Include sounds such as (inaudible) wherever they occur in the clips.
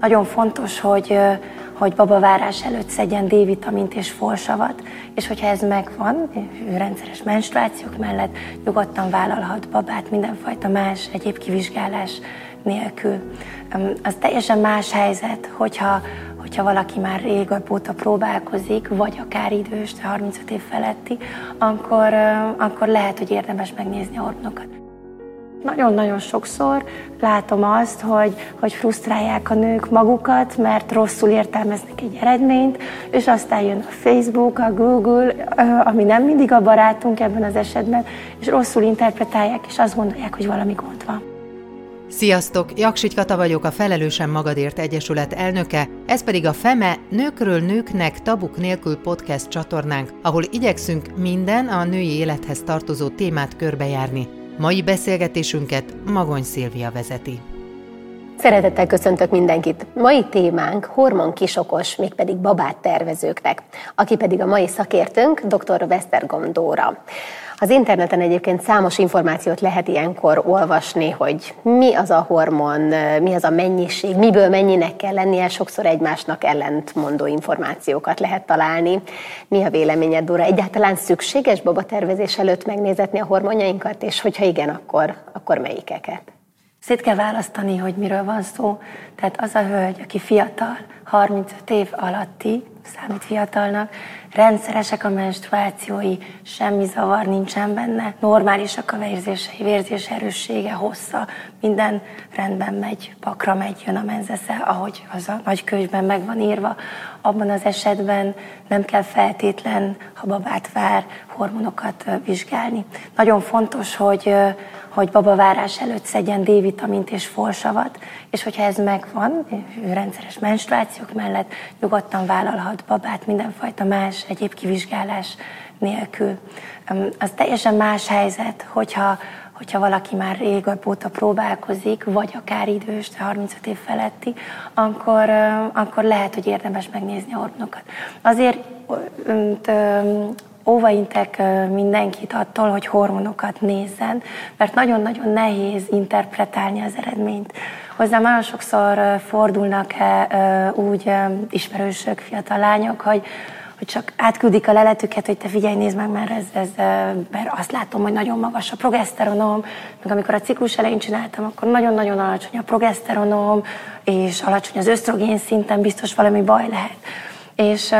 Nagyon fontos, hogy, hogy babavárás előtt szedjen D-vitamint és folsavat, és hogyha ez megvan, rendszeres menstruációk mellett nyugodtan vállalhat babát mindenfajta más egyéb kivizsgálás nélkül. Az teljesen más helyzet, hogyha, hogyha valaki már régebb óta próbálkozik, vagy akár idős, 35 év feletti, akkor, akkor lehet, hogy érdemes megnézni a hormonokat. Nagyon-nagyon sokszor látom azt, hogy, hogy frusztrálják a nők magukat, mert rosszul értelmeznek egy eredményt, és aztán jön a Facebook, a Google, ami nem mindig a barátunk ebben az esetben, és rosszul interpretálják, és azt gondolják, hogy valami gond van. Sziasztok! Jaksich Kata vagyok, a Felelősen Magadért Egyesület elnöke, ez pedig a FEME Nőkről Nőknek Tabuk Nélkül podcast csatornánk, ahol igyekszünk minden a női élethez tartozó témát körbejárni. Mai beszélgetésünket Magony Szilvia vezeti. Szeretettel köszöntök mindenkit! Mai témánk hormon kisokos, mégpedig babát tervezőknek, aki pedig a mai szakértőnk dr. Westergom Dóra. Az interneten egyébként számos információt lehet ilyenkor olvasni, hogy mi az a hormon, mi az a mennyiség, miből mennyinek kell lennie, sokszor egymásnak ellentmondó információkat lehet találni. Mi a véleményed, Dóra? Egyáltalán szükséges babatervezés előtt megnézetni a hormonjainkat, és hogyha igen, akkor, akkor melyikeket? Szét kell választani, hogy miről van szó. Tehát az a hölgy, aki fiatal, 35 év alatti, számít fiatalnak, rendszeresek a menstruációi, semmi zavar nincsen benne, normálisak a vérzései, vérzés erőssége, hossza, minden rendben megy, pakra megy, jön a menzesze, ahogy az a nagy könyvben meg van írva. Abban az esetben nem kell feltétlen, ha babát vár, hormonokat vizsgálni. Nagyon fontos, hogy hogy babavárás előtt szedjen D-vitamint és folsavat, és hogyha ez megvan, rendszeres menstruációk mellett nyugodtan vállalhat babát mindenfajta más egyéb kivizsgálás nélkül. Az teljesen más helyzet, hogyha, hogyha valaki már régebb óta próbálkozik, vagy akár idős, 35 év feletti, akkor, akkor lehet, hogy érdemes megnézni a hormonokat. Azért óvaintek mindenkit attól, hogy hormonokat nézzen, mert nagyon-nagyon nehéz interpretálni az eredményt. Hozzá nagyon sokszor fordulnak -e úgy ismerősök, fiatal lányok, hogy hogy csak átküldik a leletüket, hogy te figyelj, nézd meg, mert, ez, ez, mert azt látom, hogy nagyon magas a progeszteronom, meg amikor a ciklus elején csináltam, akkor nagyon-nagyon alacsony a progeszteronom, és alacsony az ösztrogén szinten, biztos valami baj lehet. És,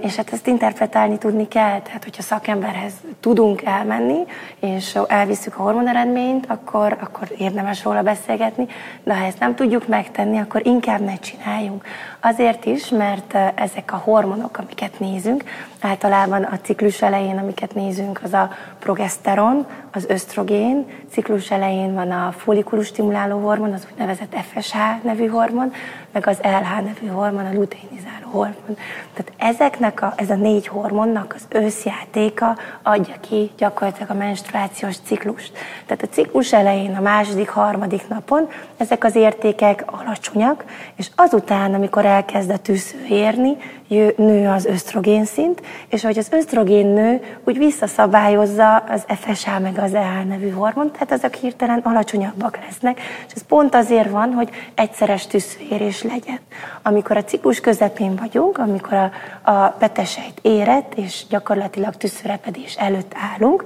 és hát ezt interpretálni tudni kell, tehát hogyha szakemberhez tudunk elmenni, és elviszük a hormoneredményt, akkor, akkor érdemes róla beszélgetni, de ha ezt nem tudjuk megtenni, akkor inkább ne csináljunk. Azért is, mert ezek a hormonok, amiket nézünk, általában a ciklus elején, amiket nézünk, az a progeszteron, az ösztrogén, ciklus elején van a follikulus stimuláló hormon, az úgynevezett FSH nevű hormon, meg az LH nevű hormon, a luteinizáló hormon. Tehát ezeknek a, ez a négy hormonnak az összjátéka adja ki gyakorlatilag a menstruációs ciklust. Tehát a ciklus elején, a második, harmadik napon ezek az értékek alacsonyak, és azután, amikor elkezd a tűző érni, nő az ösztrogén szint, és hogy az ösztrogén nő, úgy visszaszabályozza az FSH meg az EH nevű hormon, tehát azok hirtelen alacsonyabbak lesznek, és ez pont azért van, hogy egyszeres tűzőérés legyen. Amikor a ciklus közepén vagyunk, amikor a, a petesejt érett, és gyakorlatilag tűzőrepedés előtt állunk,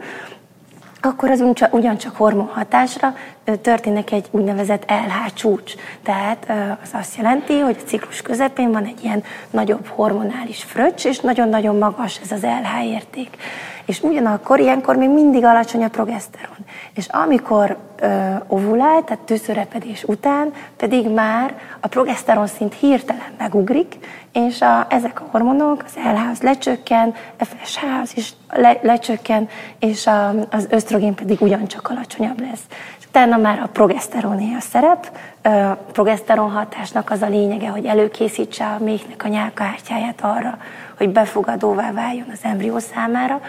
akkor az ugyancsak hormonhatásra történik egy úgynevezett LH csúcs. Tehát az azt jelenti, hogy a ciklus közepén van egy ilyen nagyobb hormonális fröccs, és nagyon-nagyon magas ez az LH érték. És ugyanakkor ilyenkor még mindig alacsony a progeszteron. És amikor ö, ovulál, tehát tűzőrepedés után, pedig már a progeszteron szint hirtelen megugrik, és a, ezek a hormonok, az LH az lecsökken, FSH az is le, lecsökken, és a, az ösztrogén pedig ugyancsak alacsonyabb lesz. És utána már a progeszteroné a szerep, a progeszteron hatásnak az a lényege, hogy előkészítse a méhnek a nyálkahártyáját arra, hogy befogadóvá váljon az embrió számára,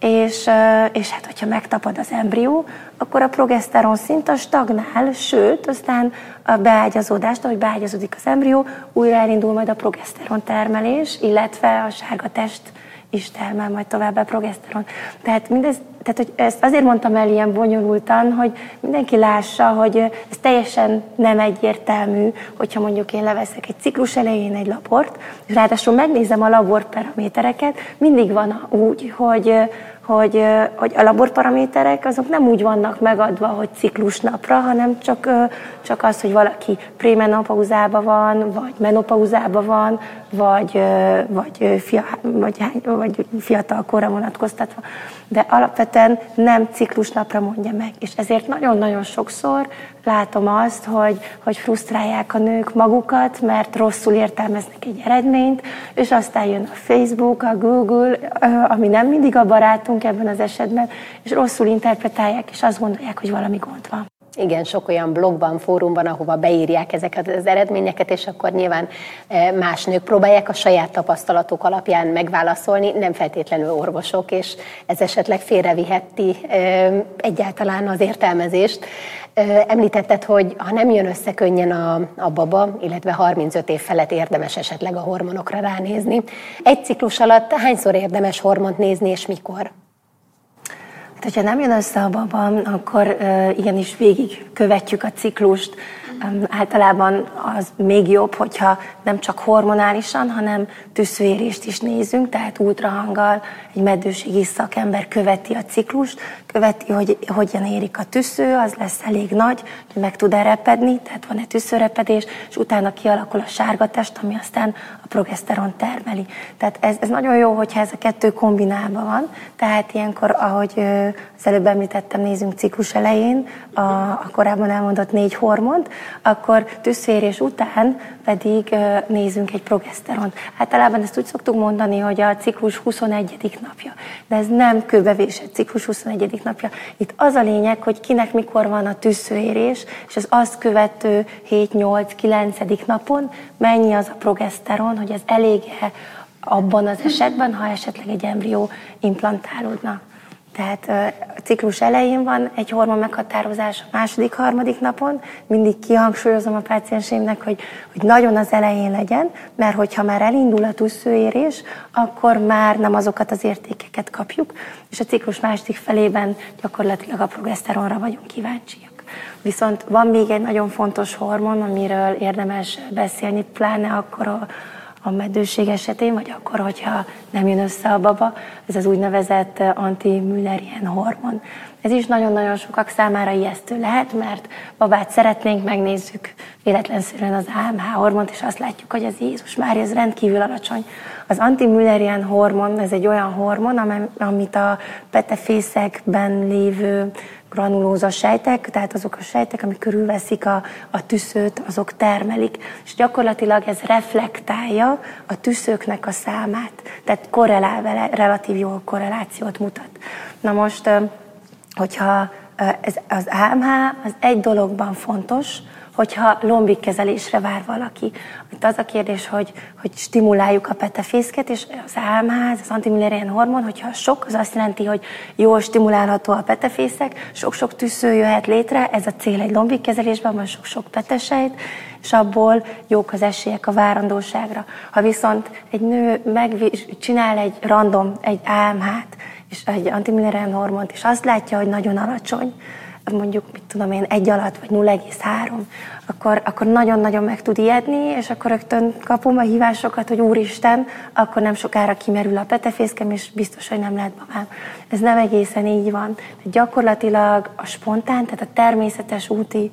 és, és hát, hogyha megtapad az embrió, akkor a progeszteron szint a stagnál, sőt, aztán a beágyazódást, ahogy beágyazódik az embrió, újra elindul majd a progeszteron termelés, illetve a sárga test is termel majd továbbá progeszteron. Tehát mindez, tehát hogy ezt azért mondtam el ilyen bonyolultan, hogy mindenki lássa, hogy ez teljesen nem egyértelmű, hogyha mondjuk én leveszek egy ciklus elején egy labort, és ráadásul megnézem a labor paramétereket, mindig van úgy, hogy hogy, hogy a laborparaméterek azok nem úgy vannak megadva, hogy ciklus napra, hanem csak, csak az, hogy valaki prémenopauzában van, vagy menopauzában van, vagy, vagy, fia, vagy, vagy fiatal korra vonatkoztatva. De alapvetően nem ciklusnapra mondja meg. És ezért nagyon-nagyon sokszor látom azt, hogy, hogy frusztrálják a nők magukat, mert rosszul értelmeznek egy eredményt, és aztán jön a Facebook, a Google, ami nem mindig a barátunk ebben az esetben, és rosszul interpretálják, és azt gondolják, hogy valami gond van. Igen, sok olyan blogban, fórumban, ahova beírják ezeket az eredményeket, és akkor nyilván más nők próbálják a saját tapasztalatok alapján megválaszolni, nem feltétlenül orvosok, és ez esetleg félreviheti egyáltalán az értelmezést. Említetted, hogy ha nem jön össze könnyen a, a baba, illetve 35 év felett érdemes esetleg a hormonokra ránézni. Egy ciklus alatt hányszor érdemes hormont nézni, és mikor? Hát, hogyha nem jön össze a baba, akkor igenis végig követjük a ciklust, Általában az még jobb, hogyha nem csak hormonálisan, hanem tüsszvérést is nézünk, tehát ultrahanggal egy meddőségi szakember követi a ciklust, követi, hogy hogyan érik a tüssző, az lesz elég nagy, hogy meg tud erepedni, tehát van egy tüsszőrepedés, és utána kialakul a sárga test, ami aztán a progeszteron termeli. Tehát ez, ez nagyon jó, hogyha ez a kettő kombinálva van, tehát ilyenkor, ahogy az előbb említettem, nézünk ciklus elején a, a korábban elmondott négy hormont, akkor tüsszérés után pedig nézünk egy progeszteront. Általában ezt úgy szoktuk mondani, hogy a ciklus 21. napja, de ez nem kőbevésett ciklus 21. napja. Itt az a lényeg, hogy kinek mikor van a tüsszőérés, és az azt követő 7-8-9. napon mennyi az a progeszteron, hogy ez elég-e abban az esetben, ha esetleg egy embrió implantálódna. Tehát ciklus elején van egy hormon meghatározás a második, harmadik napon. Mindig kihangsúlyozom a pácienseimnek, hogy, hogy nagyon az elején legyen, mert hogyha már elindul a tuszőérés, akkor már nem azokat az értékeket kapjuk, és a ciklus második felében gyakorlatilag a progeszteronra vagyunk kíváncsiak. Viszont van még egy nagyon fontos hormon, amiről érdemes beszélni, pláne akkor a, a meddőség esetén, vagy akkor, hogyha nem jön össze a baba, ez az úgynevezett anti-Müllerian hormon. Ez is nagyon-nagyon sokak számára ijesztő lehet, mert babát szeretnénk, megnézzük véletlenszerűen az AMH hormont, és azt látjuk, hogy az Jézus már ez rendkívül alacsony. Az anti-Müllerian hormon, ez egy olyan hormon, amit a petefészekben lévő granulóza sejtek, tehát azok a sejtek, amik körülveszik a, a tüszőt, azok termelik. És gyakorlatilag ez reflektálja a tüszőknek a számát, tehát korrelál vele, relatív jó korrelációt mutat. Na most, hogyha ez, az AMH az egy dologban fontos, hogyha lombik kezelésre vár valaki. Itt az a kérdés, hogy, hogy stimuláljuk a petefészket, és az álmáz, az antimillerian hormon, hogyha sok, az azt jelenti, hogy jól stimulálható a petefészek, sok-sok tűző jöhet létre, ez a cél egy lombik kezelésben, van sok-sok petesejt, és abból jók az esélyek a várandóságra. Ha viszont egy nő megviz, csinál egy random, egy AMH-t, és egy antimillerian hormont, és azt látja, hogy nagyon alacsony, mondjuk, mit tudom én, egy alatt, vagy 0,3, akkor, akkor nagyon-nagyon meg tud ijedni, és akkor rögtön kapom a hívásokat, hogy úristen, akkor nem sokára kimerül a petefészkem, és biztos, hogy nem lehet babám. Ez nem egészen így van. De gyakorlatilag a spontán, tehát a természetes úti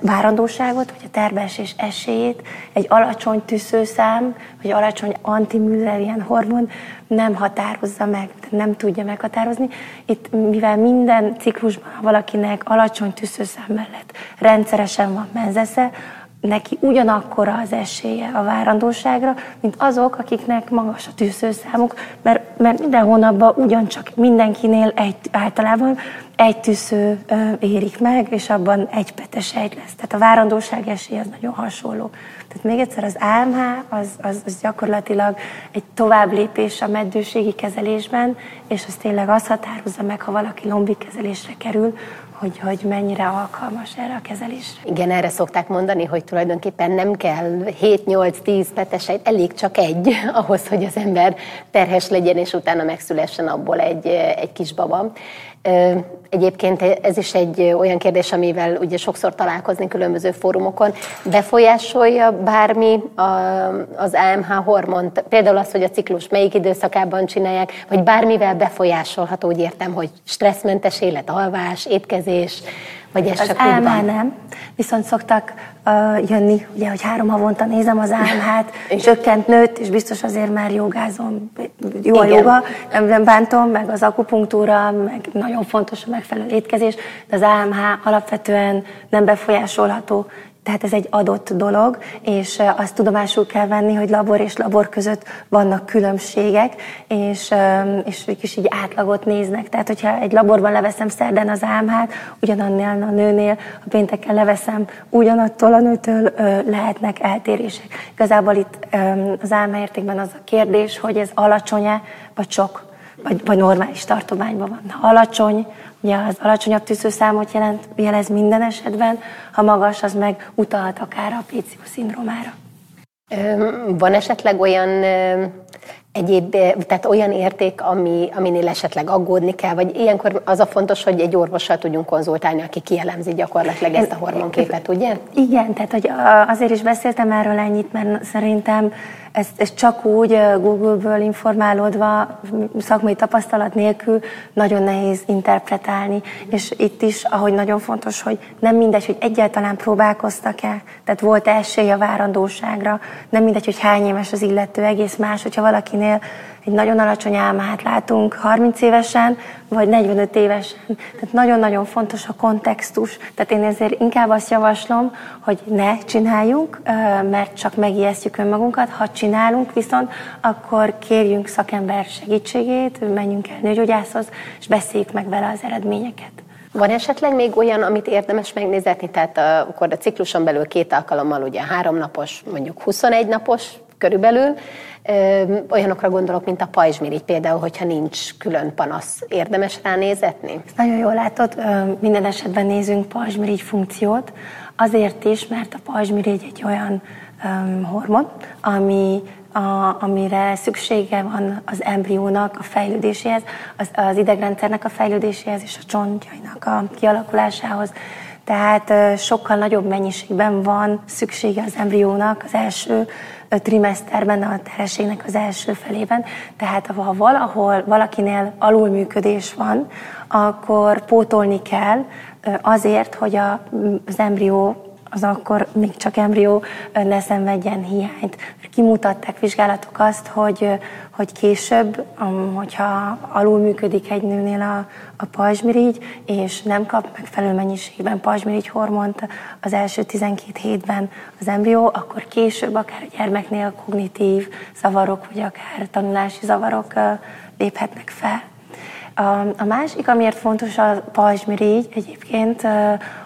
várandóságot, vagy a terbeesés esélyét egy alacsony tüszőszám, vagy alacsony antimüllerian hormon nem határozza meg, nem tudja meghatározni. Itt, mivel minden ciklusban valakinek alacsony tüszőszám mellett rendszeresen van menzesze, neki ugyanakkora az esélye a várandóságra, mint azok, akiknek magas a tűzőszámuk, mert, mert minden hónapban ugyancsak mindenkinél egy, általában egy tűző érik meg, és abban egy petes egy lesz. Tehát a várandóság esélye az nagyon hasonló. Tehát még egyszer az AMH az, az, az gyakorlatilag egy tovább lépés a meddőségi kezelésben, és az tényleg azt határozza meg, ha valaki lombi kezelésre kerül, hogy, hogy mennyire alkalmas erre a kezelésre. Igen, erre szokták mondani, hogy tulajdonképpen nem kell 7-8-10 petesejt, elég csak egy (laughs) ahhoz, hogy az ember terhes legyen, és utána megszülessen abból egy, egy kis baba. Egyébként ez is egy olyan kérdés, amivel ugye sokszor találkozni különböző fórumokon. Befolyásolja bármi az AMH hormont, például az, hogy a ciklus melyik időszakában csinálják, vagy bármivel befolyásolható, úgy értem, hogy stresszmentes élet, alvás, étkezés, vagy ez az csak AMH nem, viszont szoktak uh, jönni, ugye, hogy három havonta nézem az AMH-t, csökkent, nőtt, és biztos azért már jogázom. Jó a joga, nem, nem bántom, meg az akupunktúra, meg nagyon fontos a megfelelő étkezés, de az AMH alapvetően nem befolyásolható tehát ez egy adott dolog, és azt tudomásul kell venni, hogy labor és labor között vannak különbségek, és, és ők is így átlagot néznek. Tehát, hogyha egy laborban leveszem szerdán az ámhát, ugyanannál a nőnél, a pénteken leveszem ugyanattól a nőtől, lehetnek eltérések. Igazából itt az álmaértékben az a kérdés, hogy ez alacsony-e, vagy sok, vagy, vagy normális tartományban van. Ha alacsony, Ugye az alacsonyabb tűzőszámot jelent, jelez minden esetben, ha magas, az meg utalhat akár a PCO szindrómára. Van esetleg olyan egyéb, tehát olyan érték, ami, aminél esetleg aggódni kell, vagy ilyenkor az a fontos, hogy egy orvossal tudjunk konzultálni, aki kielemzi gyakorlatilag ezt a hormonképet, ugye? Igen, tehát hogy azért is beszéltem erről ennyit, mert szerintem ezt, ezt csak úgy Google-ből informálódva, szakmai tapasztalat nélkül nagyon nehéz interpretálni. És itt is, ahogy nagyon fontos, hogy nem mindegy, hogy egyáltalán próbálkoztak-e, tehát volt esély a várandóságra, nem mindegy, hogy hány éves az illető, egész más, hogyha valakinél egy nagyon alacsony álmát látunk 30 évesen, vagy 45 évesen. Tehát nagyon-nagyon fontos a kontextus. Tehát én ezért inkább azt javaslom, hogy ne csináljunk, mert csak megijesztjük önmagunkat. Ha csinálunk viszont, akkor kérjünk szakember segítségét, menjünk el nőgyógyászhoz, és beszéljük meg vele az eredményeket. Van esetleg még olyan, amit érdemes megnézetni? Tehát akkor a cikluson belül két alkalommal, ugye három napos, mondjuk 21 napos körülbelül, Olyanokra gondolok, mint a pajzsmirigy például, hogyha nincs külön panasz. Érdemes ránézetni? Ezt nagyon jól látod, minden esetben nézünk pajzsmirigy funkciót, azért is, mert a pajzsmirigy egy olyan hormon, ami a, amire szüksége van az embriónak a fejlődéséhez, az, az idegrendszernek a fejlődéséhez és a csontjainak a kialakulásához. Tehát sokkal nagyobb mennyiségben van szüksége az embriónak az első trimeszterben, a terhességnek az első felében. Tehát ha valahol valakinél alulműködés van, akkor pótolni kell azért, hogy az embrió az akkor még csak embrió ne szenvedjen hiányt. Kimutatták vizsgálatok azt, hogy, hogy később, hogyha alul működik egy nőnél a, a pajzsmirigy, és nem kap megfelelő mennyiségben pajzsmirigy hormont az első 12 hétben az embrió, akkor később akár a gyermeknél kognitív zavarok, vagy akár tanulási zavarok léphetnek fel. A másik, amiért fontos a pajzsmirigy egyébként,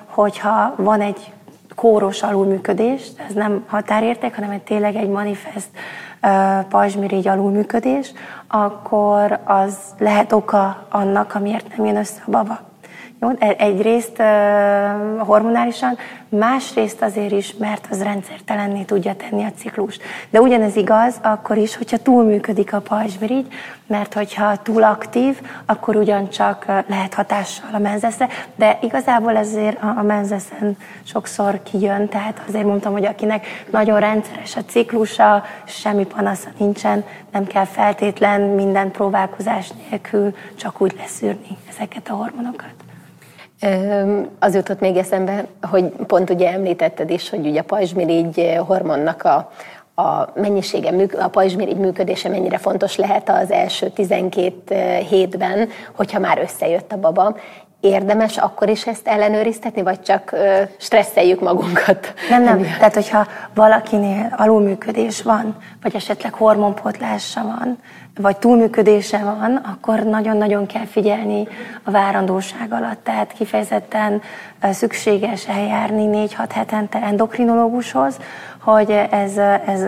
hogyha van egy kóros alulműködés, ez nem határérték, hanem egy tényleg egy manifest uh, pajzsmirigy alulműködés, akkor az lehet oka annak, amiért nem jön össze a baba. Jó? E, egyrészt uh, hormonálisan, másrészt azért is, mert az rendszertelenné tudja tenni a ciklust. De ugyanez igaz akkor is, hogyha túlműködik a pajzsmirigy, mert hogyha túl aktív, akkor ugyancsak lehet hatással a menzeszre, de igazából ezért a menzeszen sokszor kijön, tehát azért mondtam, hogy akinek nagyon rendszeres a ciklusa, semmi panasza nincsen, nem kell feltétlen minden próbálkozás nélkül csak úgy leszűrni ezeket a hormonokat. Az jutott még eszembe, hogy pont ugye említetted is, hogy ugye a pajzsmirigy hormonnak a, a mennyisége, a pajzsmirigy működése mennyire fontos lehet az első 12 hétben, hogyha már összejött a baba. Érdemes akkor is ezt ellenőriztetni, vagy csak stresszeljük magunkat? Nem, nem. Tehát, hogyha valakinél alulműködés van, vagy esetleg hormonpotlása van, vagy túlműködése van, akkor nagyon-nagyon kell figyelni a várandóság alatt. Tehát kifejezetten szükséges eljárni 4-6 hetente endokrinológushoz, hogy ez, ez,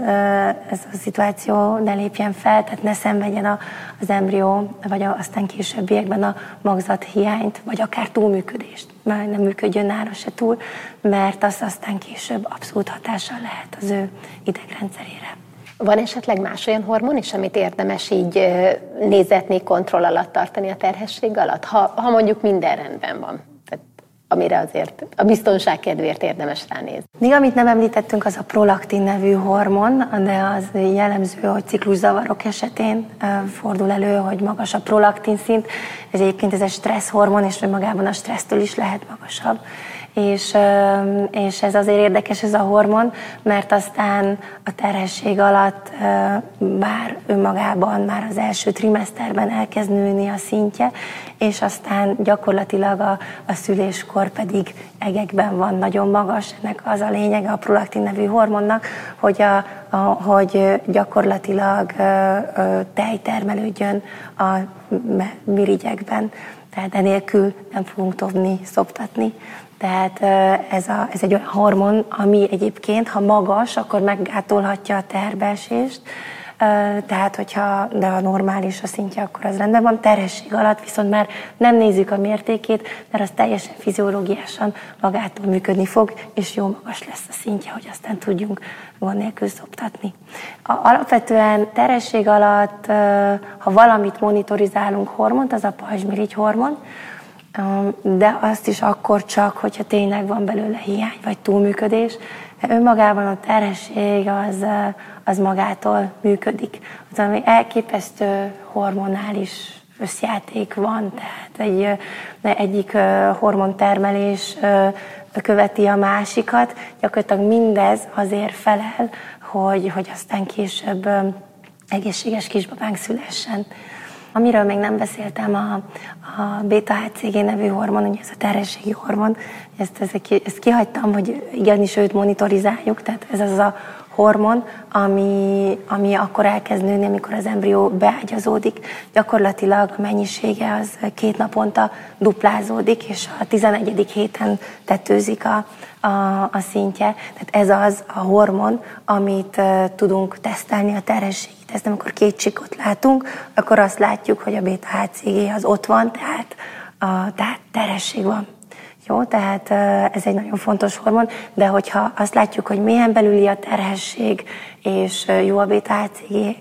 ez a szituáció ne lépjen fel, tehát ne szenvedjen az embrió, vagy aztán későbbiekben a magzat hiányt, vagy akár túlműködést, mert nem működjön nála se túl, mert az aztán később abszolút hatással lehet az ő idegrendszerére. Van esetleg más olyan hormon is, amit érdemes így nézetni, kontroll alatt tartani a terhesség alatt, ha, ha mondjuk minden rendben van? Tehát amire azért a biztonság kedvéért érdemes ránézni. Még amit nem említettünk, az a prolaktin nevű hormon, de az jellemző, hogy cikluszavarok esetén fordul elő, hogy magas a prolaktin szint. Ez egyébként ez egy stressz hormon, és magában a stressztől is lehet magasabb és, és ez azért érdekes ez a hormon, mert aztán a terhesség alatt már önmagában, már az első trimeszterben elkezd nőni a szintje, és aztán gyakorlatilag a, a szüléskor pedig egekben van nagyon magas. Ennek az a lényege a prolaktin nevű hormonnak, hogy, a, a, hogy gyakorlatilag tej termelődjön a mirigyekben. Tehát enélkül nem fogunk tudni szoptatni. Tehát ez, a, ez egy olyan hormon, ami egyébként, ha magas, akkor meggátolhatja a terbeesést, tehát hogyha de a normális a szintje, akkor az rendben van. Terhesség alatt viszont már nem nézzük a mértékét, mert az teljesen fiziológiásan magától működni fog, és jó magas lesz a szintje, hogy aztán tudjunk gond nélkül szoptatni. A, alapvetően terhesség alatt, ha valamit monitorizálunk hormont, az a pajzsmirigy hormon, de azt is akkor csak, hogyha tényleg van belőle hiány vagy túlműködés, de önmagában a terhesség az, az magától működik. Az, ami elképesztő hormonális összjáték van, tehát egy, egyik hormontermelés követi a másikat, gyakorlatilag mindez azért felel, hogy, hogy aztán később egészséges kisbabánk szülessen. Amiről még nem beszéltem, a, a beta-HCG nevű hormon, ugye ez a terhességi hormon, ezt, ezt, ezt kihagytam, hogy igenis őt monitorizáljuk, tehát ez az a hormon, ami, ami akkor elkezd nőni, amikor az embrió beágyazódik. Gyakorlatilag a mennyisége az két naponta duplázódik, és a 11. héten tetőzik a, a, a szintje. Tehát ez az a hormon, amit uh, tudunk tesztelni a terhességi teszten. Amikor két csikot látunk, akkor azt látjuk, hogy a beta-HCG az ott van, tehát, a, tehát terhesség van. Jó, tehát ez egy nagyon fontos hormon, de hogyha azt látjuk, hogy milyen belüli a terhesség, és jó a beta-HCG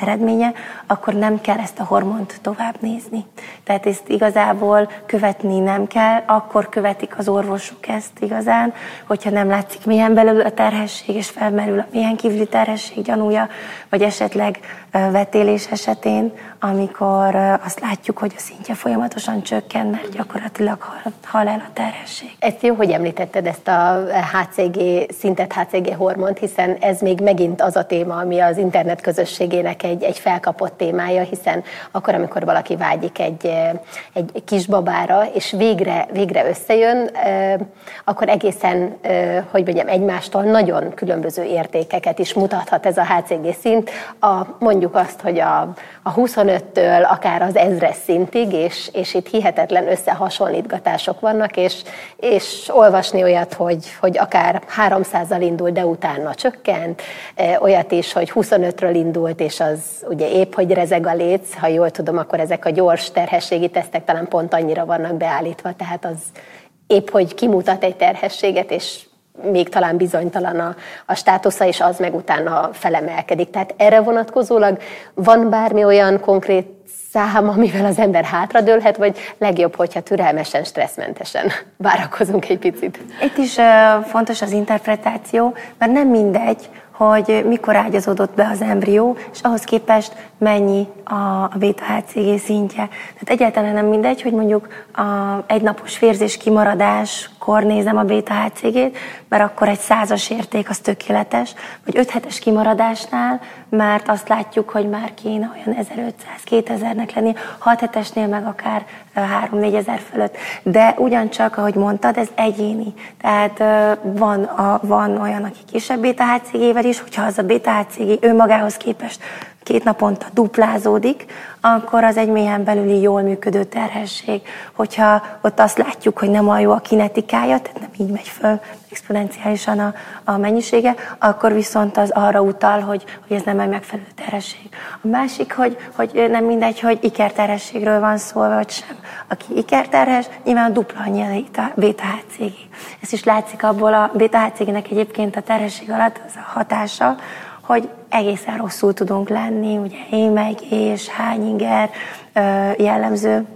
eredménye, akkor nem kell ezt a hormont tovább nézni. Tehát ezt igazából követni nem kell, akkor követik az orvosok ezt igazán, hogyha nem látszik milyen belül a terhesség, és felmerül a milyen kívüli terhesség gyanúja, vagy esetleg vetélés esetén, amikor azt látjuk, hogy a szintje folyamatosan csökken, mert gyakorlatilag hal, hal el a terhesség. Ezt jó, hogy említetted ezt a HCG, szintet HCG hormont, hiszen ez még megint az a téma, ami az internet közösségének egy, egy felkapott témája, hiszen akkor, amikor valaki vágyik egy, egy kisbabára, és végre, végre összejön, akkor egészen, hogy mondjam, egymástól nagyon különböző értékeket is mutathat ez a HCG szint. A, mondjuk azt, hogy a, a 25-től akár az ezres szintig, és, és itt hihetetlen összehasonlítgatások vannak, és, és olvasni olyat, hogy, hogy akár 300-al indult, de utána csökkent, olyat is, hogy 25-ről indult, és az ugye épp, hogy rezeg a léc, ha jól tudom, akkor ezek a gyors terhességi tesztek talán pont annyira vannak beállítva, tehát az épp, hogy kimutat egy terhességet, és még talán bizonytalan a, a státusza, és az meg utána felemelkedik. Tehát erre vonatkozólag van bármi olyan konkrét szám, amivel az ember hátradőlhet, vagy legjobb, hogyha türelmesen, stresszmentesen várakozunk egy picit? Itt is fontos az interpretáció, mert nem mindegy, hogy mikor ágyazódott be az embrió, és ahhoz képest mennyi a beta-HCG szintje. Tehát egyáltalán nem mindegy, hogy mondjuk a egynapos férzés kimaradáskor nézem a beta-HCG-t, mert akkor egy százas érték az tökéletes, vagy 5 hetes kimaradásnál, mert azt látjuk, hogy már kéne olyan 1500-2000-nek lenni, 6 hetesnél meg akár 3-4 ezer fölött. De ugyancsak, ahogy mondtad, ez egyéni. Tehát van, a, van olyan, aki kisebb beta-HCG-vel is, hogyha az a beta-HCG önmagához képest két naponta duplázódik, akkor az egy mélyen belüli jól működő terhesség. Hogyha ott azt látjuk, hogy nem a jó a kinetikája, tehát nem így megy föl exponenciálisan a, a mennyisége, akkor viszont az arra utal, hogy, hogy ez nem egy megfelelő terhesség. A másik, hogy, hogy nem mindegy, hogy ikerterhességről van szó, vagy sem. Aki ikerterhes, nyilván dupla annyi a beta-HCG. Ez is látszik abból a beta-HCG-nek egyébként a terhesség alatt az a hatása, hogy egészen rosszul tudunk lenni, ugye émegés, hányinger jellemző,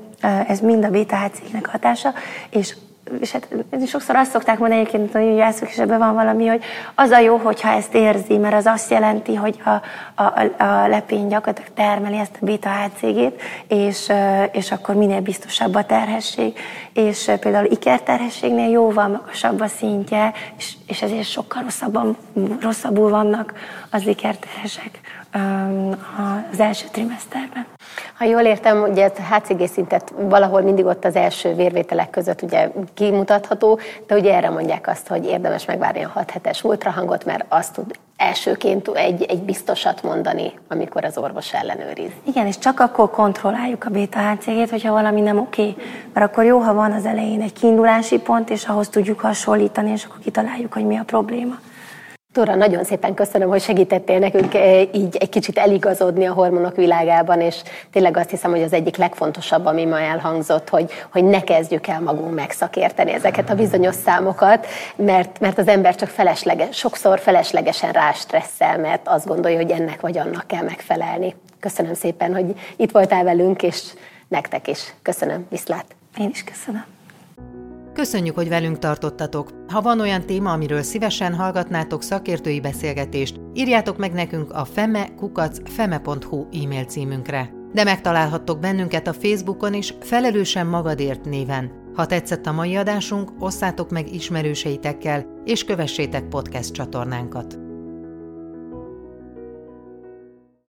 ez mind a beta nek hatása, és és hát sokszor azt szokták mondani egyébként, hogy jászok, és ebben van valami, hogy az a jó, hogyha ezt érzi, mert az azt jelenti, hogy a, a, a lepény gyakorlatilag termeli ezt a beta HCG-t, és, és akkor minél biztosabb a terhesség. És például ikerterhességnél jóval magasabb a szintje, és, és ezért sokkal rosszabban, rosszabbul vannak az ikerterhesek az első trimeszterben. Ha jól értem, ugye a HCG szintet valahol mindig ott az első vérvételek között ugye kimutatható, de ugye erre mondják azt, hogy érdemes megvárni a 6 hetes ultrahangot, mert azt tud elsőként egy, egy biztosat mondani, amikor az orvos ellenőriz. Igen, és csak akkor kontrolláljuk a beta HCG-t, hogyha valami nem oké. Mert akkor jó, ha van az elején egy kiindulási pont, és ahhoz tudjuk hasonlítani, és akkor kitaláljuk, hogy mi a probléma. Tóra, nagyon szépen köszönöm, hogy segítettél nekünk eh, így egy kicsit eligazodni a hormonok világában, és tényleg azt hiszem, hogy az egyik legfontosabb, ami ma elhangzott, hogy, hogy ne kezdjük el magunk megszakérteni ezeket a bizonyos számokat, mert, mert az ember csak felesleges, sokszor feleslegesen rástresszel, mert azt gondolja, hogy ennek vagy annak kell megfelelni. Köszönöm szépen, hogy itt voltál velünk, és nektek is. Köszönöm, viszlát. Én is köszönöm. Köszönjük, hogy velünk tartottatok. Ha van olyan téma, amiről szívesen hallgatnátok szakértői beszélgetést, írjátok meg nekünk a feme.feme.hu e-mail címünkre. De megtalálhattok bennünket a Facebookon is Felelősen Magadért néven. Ha tetszett a mai adásunk, osszátok meg ismerőseitekkel, és kövessétek podcast csatornánkat.